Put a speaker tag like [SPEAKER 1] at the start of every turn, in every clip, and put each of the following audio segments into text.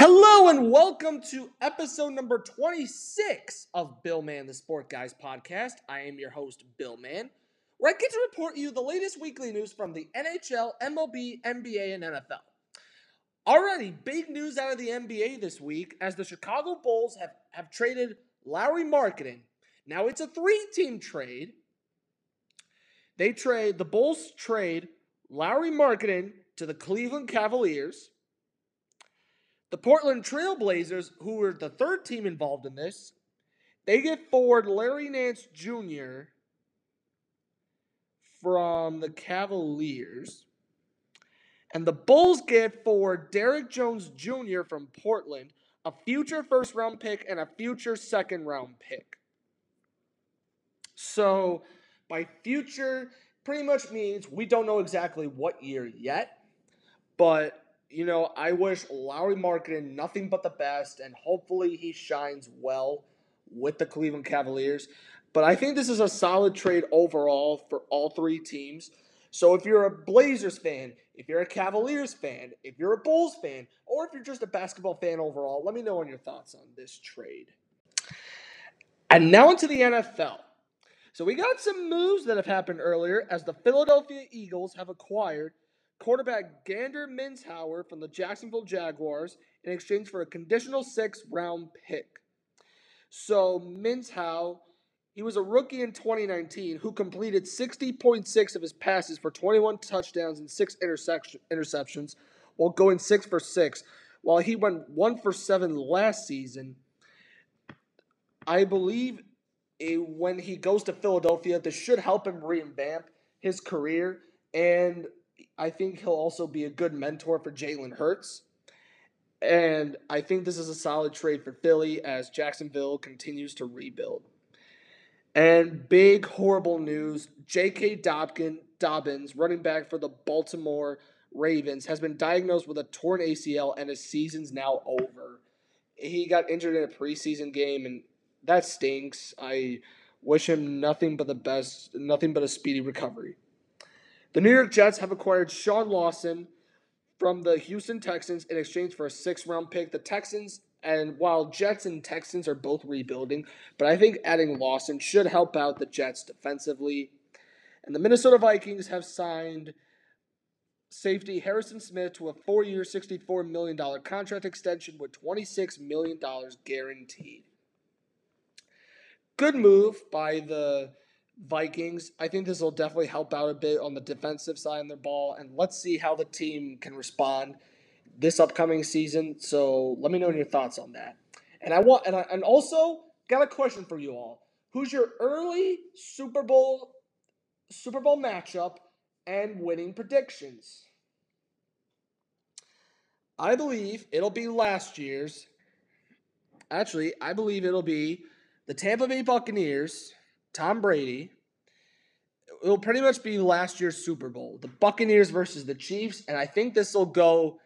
[SPEAKER 1] Hello and welcome to episode number 26 of Bill Man, the Sport Guys podcast. I am your host, Bill Man, where I get to report you the latest weekly news from the NHL, MLB, NBA, and NFL. Already, big news out of the NBA this week as the Chicago Bulls have, have traded Lauri Markkanen. Now, it's a three team trade. They trade, the Bulls trade Lauri Markkanen to the Cleveland Cavaliers. The Portland Trailblazers, who were the third team involved in this, they get forward Larry Nance Jr. from the Cavaliers. And the Bulls get forward Derrick Jones Jr. from Portland, a future first round pick and a future second round pick. So, by future, pretty much means we don't know exactly what year yet, but you know, I wish Lauri Markkanen nothing but the best, and hopefully he shines well with the Cleveland Cavaliers. But I think this is a solid trade overall for all three teams. So if you're a Blazers fan, if you're a Cavaliers fan, if you're a Bulls fan, or if you're just a basketball fan overall, let me know on your thoughts on this trade. And now into the NFL. So we got some moves that have happened earlier as the Philadelphia Eagles have acquired quarterback Gardner Minshew from the Jacksonville Jaguars in exchange for a conditional six round pick. So Minshew, he was a rookie in 2019 who completed 60.6 of his passes for 21 touchdowns and six interceptions while going six for six. While he went one for seven last season, I believe when he goes to Philadelphia, this should help him revamp his career. And I think he'll also be a good mentor for Jalen Hurts. And I think this is a solid trade for Philly as Jacksonville continues to rebuild. And big horrible news J.K. Dobkin, Dobbins, running back for the Baltimore Ravens, has been diagnosed with a torn ACL and his season's now over. He got injured in a preseason game, and that stinks. I wish him nothing but the best, nothing but a speedy recovery. The New York Jets have acquired Shaq Lawson from the Houston Texans in exchange for a six round pick. The Texans, and while Jets and Texans are both rebuilding, but I think adding Lawson should help out the Jets defensively. And the Minnesota Vikings have signed safety Harrison Smith to a four year, $64 million contract extension with $26 million guaranteed. Good move by the Vikings. I think this will definitely help out a bit on the defensive side of their ball, and let's see how the team can respond this upcoming season. So let me know your thoughts on that. And I want and I, and also got a question for you all. Who's your early Super Bowl Super Bowl matchup and winning predictions? I believe it'll be last year's. Actually, I believe it'll be the Tampa Bay Buccaneers Tom Brady. It'll pretty much be last year's Super Bowl, the Buccaneers versus the Chiefs, and I think this will go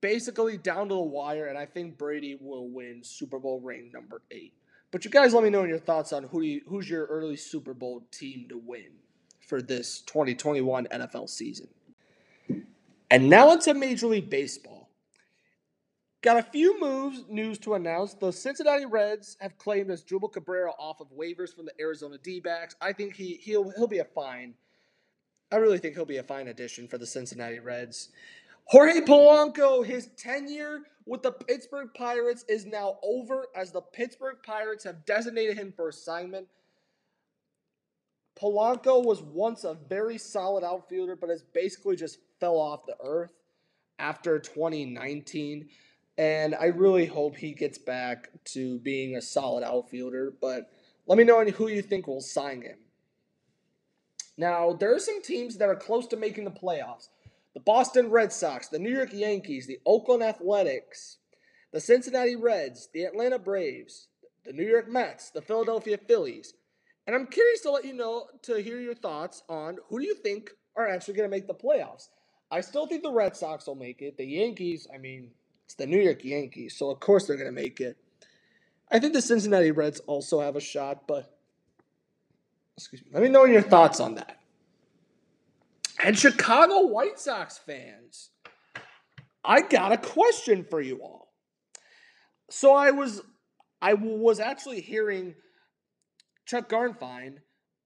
[SPEAKER 1] basically down to the wire, and I think Brady will win Super Bowl ring number eight. But you guys, let me know in your thoughts on who you, who's your early Super Bowl team to win for this 2021 NFL season. And now into Major League Baseball. Got a few moves news to announce. The Cincinnati Reds have claimed Asdrubal Cabrera off of waivers from the Arizona D-backs. I think he he'll he'll be a fine. I really think he'll be a fine addition for the Cincinnati Reds. Jorge Polanco, his tenure with the Pittsburgh Pirates is now over as the Pittsburgh Pirates have designated him for assignment. Polanco was once a very solid outfielder, but has basically just fell off the earth after 2019. And I really hope he gets back to being a solid outfielder. But let me know who you think will sign him. Now, there are some teams that are close to making the playoffs the Boston Red Sox, the New York Yankees, the Oakland Athletics, the Cincinnati Reds, the Atlanta Braves, the New York Mets, the Philadelphia Phillies. And I'm curious to let you know to hear your thoughts on who do you think are actually going to make the playoffs. I still think the Red Sox will make it. The Yankees, I mean, it's the New York Yankees, so of course they're going to make it. I think the Cincinnati Reds also have a shot, but excuse me. Let me know your thoughts on that. And Chicago White Sox fans, I got a question for you all. So I was I was actually hearing Chuck Garfien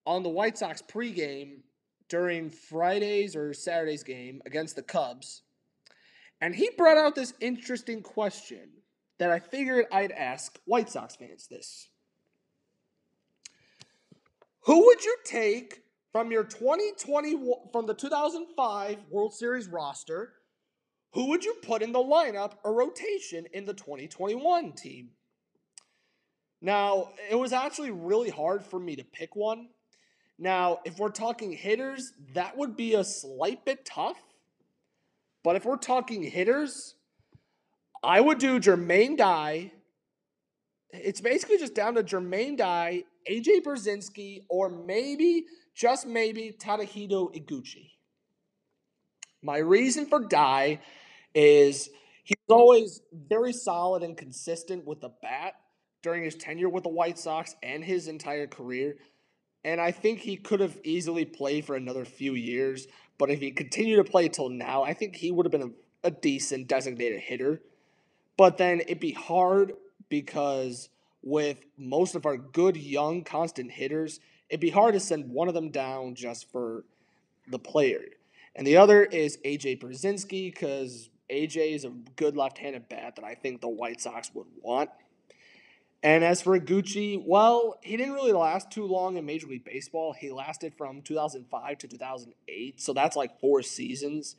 [SPEAKER 1] on the White Sox pregame during Friday's or Saturday's game against the Cubs. And he brought out this interesting question that I figured I'd ask White Sox fans this. Who would you take from your 2020 from the 2005 World Series roster? Who would you put in the lineup or rotation in the 2021 team? Now, it was actually really hard for me to pick one. Now, if we're talking hitters, that would be a slight bit tough. But if we're talking hitters, I would do Jermaine Dye. It's basically just down to Jermaine Dye, AJ Pierzynski, or maybe, just maybe, Tadahito Iguchi. My reason for Dye is he's always very solid and consistent with the bat during his tenure with the White Sox and his entire career. And I think he could have easily played for another few years. But if he continued to play till now, I think he would have been a, a decent designated hitter. But then it'd be hard because with most of our good young constant hitters, it'd be hard to send one of them down just for the player. And the other is AJ Pierzynski because AJ is a good left-handed bat that I think the White Sox would want. And as for Iguchi, well, he didn't really last too long in Major League Baseball. He lasted from 2005 to 2008, so that's like four seasons.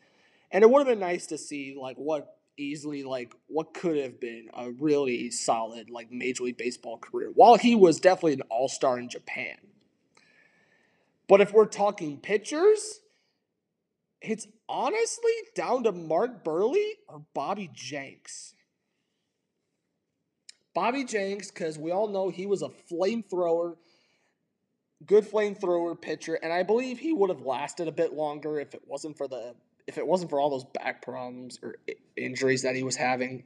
[SPEAKER 1] And it would have been nice to see like what easily like what could have been a really solid like Major League Baseball career. While he was definitely an all-star in Japan. But if we're talking pitchers, it's honestly down to Mark Buehrle or Bobby Jenks. Bobby Jenks, because we all know he was a flamethrower, good flamethrower pitcher, and I believe he would have lasted a bit longer if it wasn't for the if it wasn't for all those back problems or injuries that he was having.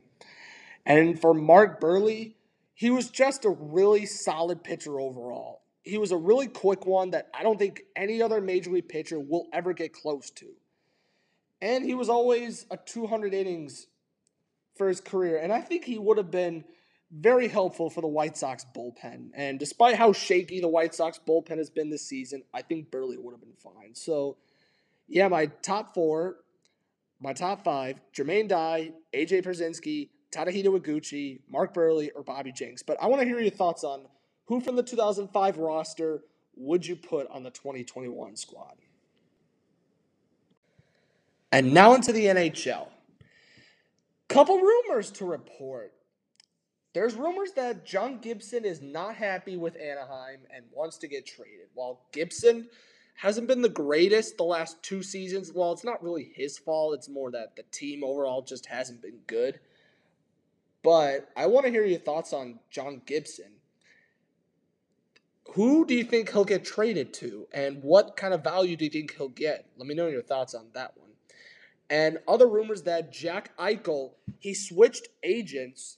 [SPEAKER 1] And for Mark Buehrle, he was just a really solid pitcher overall. He was a really quick one that I don't think any other major league pitcher will ever get close to. And he was always a 200 innings for his career. And I think he would have been very helpful for the White Sox bullpen. And despite how shaky the White Sox bullpen has been this season, I think Buehrle would have been fine. So, yeah, my top four, my top five Jermaine Dye, AJ Pierzynski, Tadahito Iguchi, Mark Buehrle, or Bobby Jenks. But I want to hear your thoughts on who from the 2005 roster would you put on the 2021 squad? And now into the NHL. Couple rumors to report. There's rumors that John Gibson is not happy with Anaheim and wants to get traded. While Gibson hasn't been the greatest the last two seasons, well, it's not really his fault. It's more that the team overall just hasn't been good. But I want to hear your thoughts on John Gibson. Who do you think he'll get traded to, and what kind of value do you think he'll get? Let me know your thoughts on that one. And other rumors that Jack Eichel he switched agents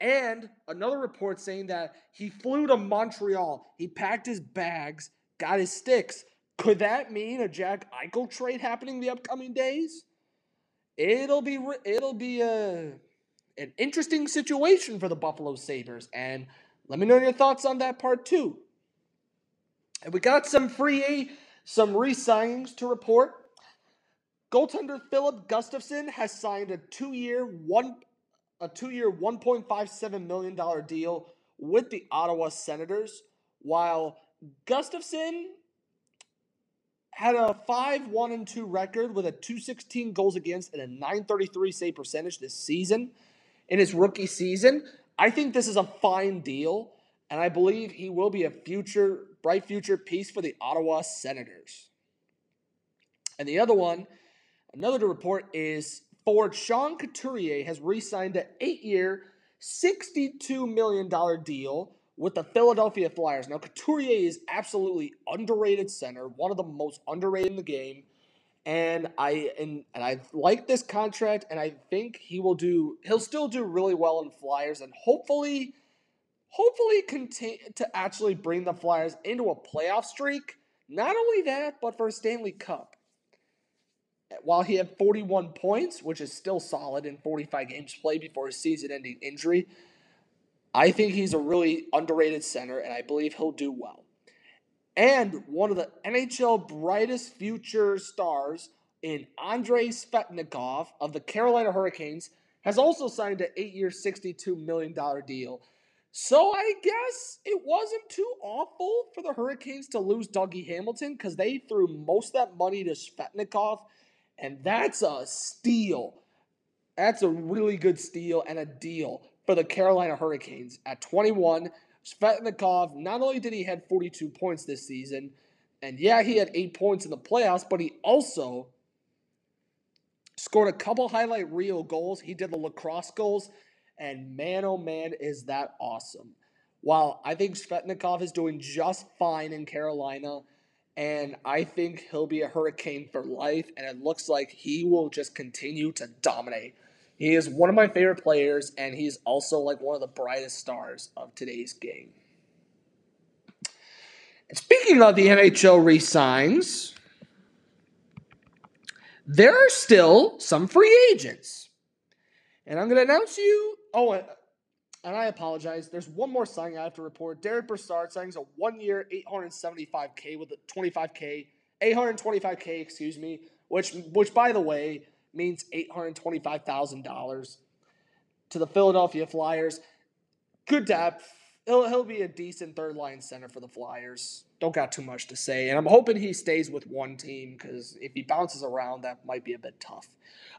[SPEAKER 1] and another report saying that he flew to Montreal. He packed his bags, got his sticks. Could that mean a Jack Eichel trade happening the upcoming days? It'll be it'll be a an interesting situation for the Buffalo Sabres and let me know your thoughts on that part too. And we got some free some re-signings to report. Goaltender Filip Gustavsson has signed a two-year, one a two year, $1.57 million deal with the Ottawa Senators, while Gustavsson had a 5 1 and 2 record with a 216 goals against and a 933 save percentage this season in his rookie season. I think this is a fine deal, and I believe he will be a future, bright future piece for the Ottawa Senators. And the other one, another to report is forward Sean Couturier has re signed an eight year, $62 million deal with the Philadelphia Flyers. Now, Couturier is absolutely underrated center, one of the most underrated in the game. And I and, and I like this contract, and I think he will do. He'll still do really well in Flyers, and hopefully, hopefully continue to actually bring the Flyers into a playoff streak. Not only that, but for a Stanley Cup. While he had 41 points, which is still solid in 45 games played before his season ending injury, I think he's a really underrated center, and I believe he'll do well. And one of the NHL brightest future stars in Andrei Svechnikov of the Carolina Hurricanes has also signed an eight year, $62 million deal. So I guess it wasn't too awful for the Hurricanes to lose Dougie Hamilton because they threw most of that money to Svechnikov, and that's a steal. That's a really good steal and a deal for the Carolina Hurricanes. At 21, Svechnikov, not only did he had 42 points this season, and yeah, he had eight points in the playoffs, but he also scored a couple highlight reel goals. He did the lacrosse goals, and man, oh man, is that awesome. While I think Svechnikov is doing just fine in Carolina, and I think he'll be a Hurricane for life, and it looks like he will just continue to dominate. He is one of my favorite players, and he's also like one of the brightest stars of today's game. And speaking of the NHL resigns, there are still some free agents. And I'm going to announce you. Oh, and I apologize. There's one more signing I have to report. Derick Brassard signs a one year, 875K with a 25K, 825K, excuse me, which, which by the way, means $825,000 to the Philadelphia Flyers. Good depth. He'll, he'll be a decent third line center for the Flyers. Don't got too much to say. And I'm hoping he stays with one team because if he bounces around, that might be a bit tough.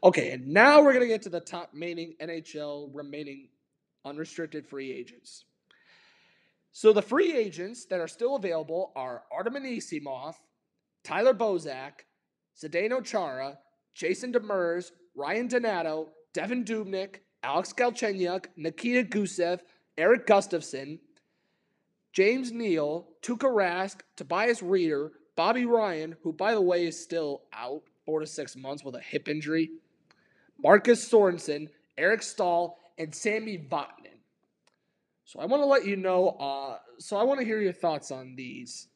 [SPEAKER 1] Okay, and now we're going to get to the top remaining NHL remaining unrestricted free agents. So the free agents that are still available are Artem Anisimov, Tyler Bozak, Zdeno Chara, Jason Demers, Ryan Donato, Devin Dubnyk, Alex Galchenyuk, Nikita Gusev, Erik Gustafsson, James Neal, Tuukka Rask, Tobias Rieder, Bobby Ryan, who by the way is still out four to six months with a hip injury, Marcus Sorensen, Eric Staal, and Sammy Vatanen. So I want to let you know. Uh, so I want to hear your thoughts on these.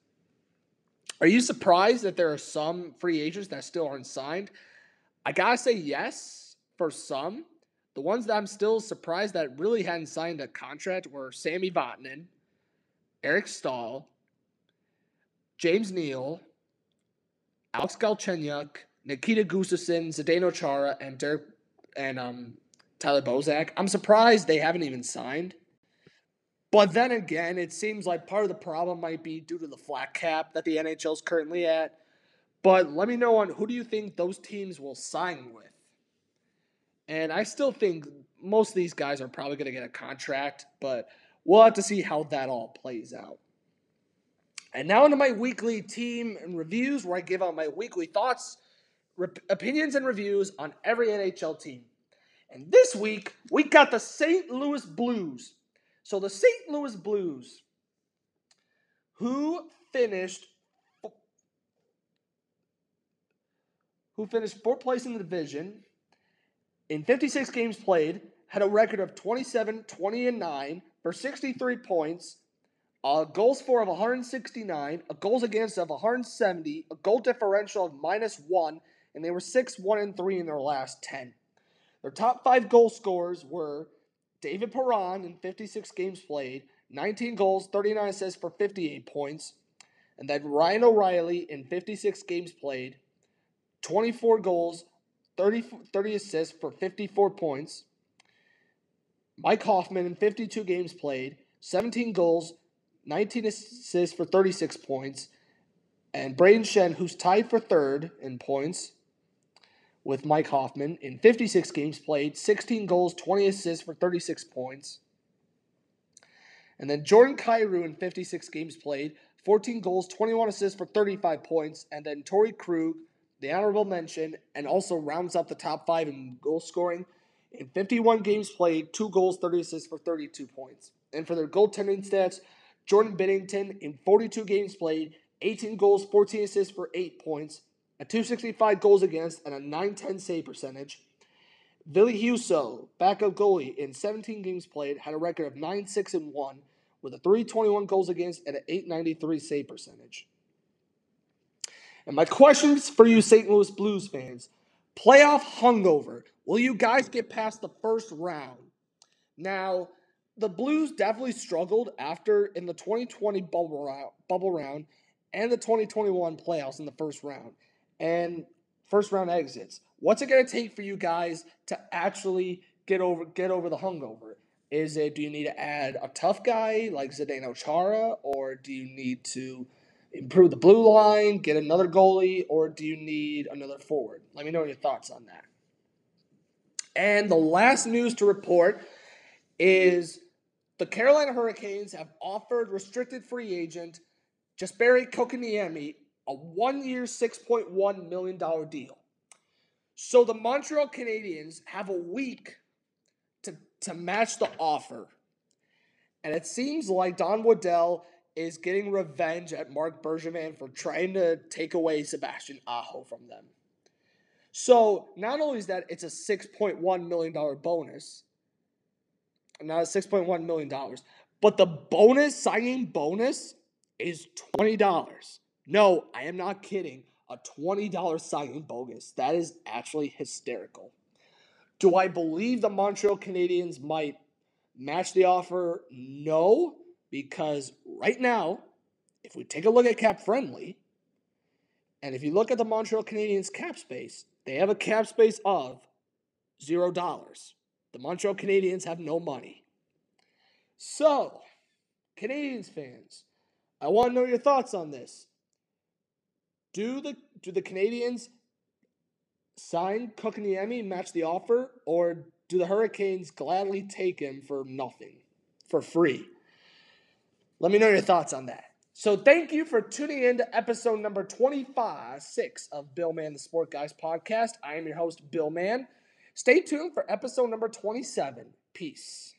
[SPEAKER 1] Are you surprised that there are some free agents that still aren't signed? I gotta say yes for some. The ones that I'm still surprised that really hadn't signed a contract were Sammy Vatanen, Eric Staal, James Neal, Alex Galchenyuk, Nikita Gustavsson, Zdeno Chara, and Dirk and um, Tyler Bozak. I'm surprised they haven't even signed. But then again, it seems like part of the problem might be due to the flat cap that the NHL is currently at. But let me know on who do you think those teams will sign with. And I still think most of these guys are probably going to get a contract, but we'll have to see how that all plays out. And now into my weekly team and reviews, where I give out my weekly thoughts, rep- opinions, and reviews on every NHL team. And this week, we got the St. Louis Blues. So the St. Louis Blues, who finished who finished fourth place in the division in 56 games played, had a record of 27, 20, and 9 for 63 points, a goals for of 169, a goals against of 170, a goal differential of minus 1, and they were 6, 1, and 3 in their last 10. Their top five goal scorers were David Perron in 56 games played, 19 goals, 39 assists for 58 points, and then Ryan O'Reilly in 56 games played, 24 goals, 30, 30 assists for 54 points. Mike Hoffman in 52 games played, 17 goals, 19 assists for 36 points. And Brayden Schenn, who's tied for third in points with Mike Hoffman in 56 games played, 16 goals, 20 assists for 36 points. And then Jordan Kyrou in 56 games played, 14 goals, 21 assists for 35 points. And then Torey Krug the honorable mention, and also rounds up the top five in goal scoring. In 51 games played, two goals, 30 assists for 32 points. And for their goaltending stats, Jordan Binnington in 42 games played, 18 goals, 14 assists for 8 points, a 265 goals against, and a 910 save percentage. Ville Husso, backup goalie, in 17 games played, had a record of 9 6 and 1 with a 321 goals against and an 893 save percentage. And my questions for you St. Louis Blues fans Playoff hungover. Will you guys get past the first round? Now, the Blues definitely struggled after in the 2020 bubble round, bubble round and the 2021 playoffs in the first round and first round exits. What's it going to take for you guys to actually get over get over the hungover? Is it do you need to add a tough guy like Zdeno Chara or do you need to improve the blue line, get another goalie or do you need another forward? Let me know your thoughts on that. And the last news to report is the Carolina Hurricanes have offered restricted free agent Jesperi Kotkaniemi a one-year, $6.1 million deal. So the Montreal Canadiens have a week to, to match the offer. And it seems like Don Waddell is getting revenge at Marc Bergevin for trying to take away Sebastian Aho from them. So not only is that it's a $6.1 million bonus, not a $6.1 million, but the bonus, signing bonus, is $20. No, I am not kidding. A $20 signing bonus. That is actually hysterical. Do I believe the Montreal Canadiens might match the offer? No, because right now, if we take a look at cap friendly, and if you look at the Montreal Canadiens cap space, they have a cap space of zero dollars. The Montreal Canadiens have no money. So, Canadiens fans, I want to know your thoughts on this. Do the do the Canadiens sign Kotkaniemi, match the offer, or do the Hurricanes gladly take him for nothing, for free? Let me know your thoughts on that. So thank you for tuning in to episode number 25, 6 of Bill Man the Sport Guys podcast. I am your host, Bill Man. Stay tuned for episode number 27. Peace.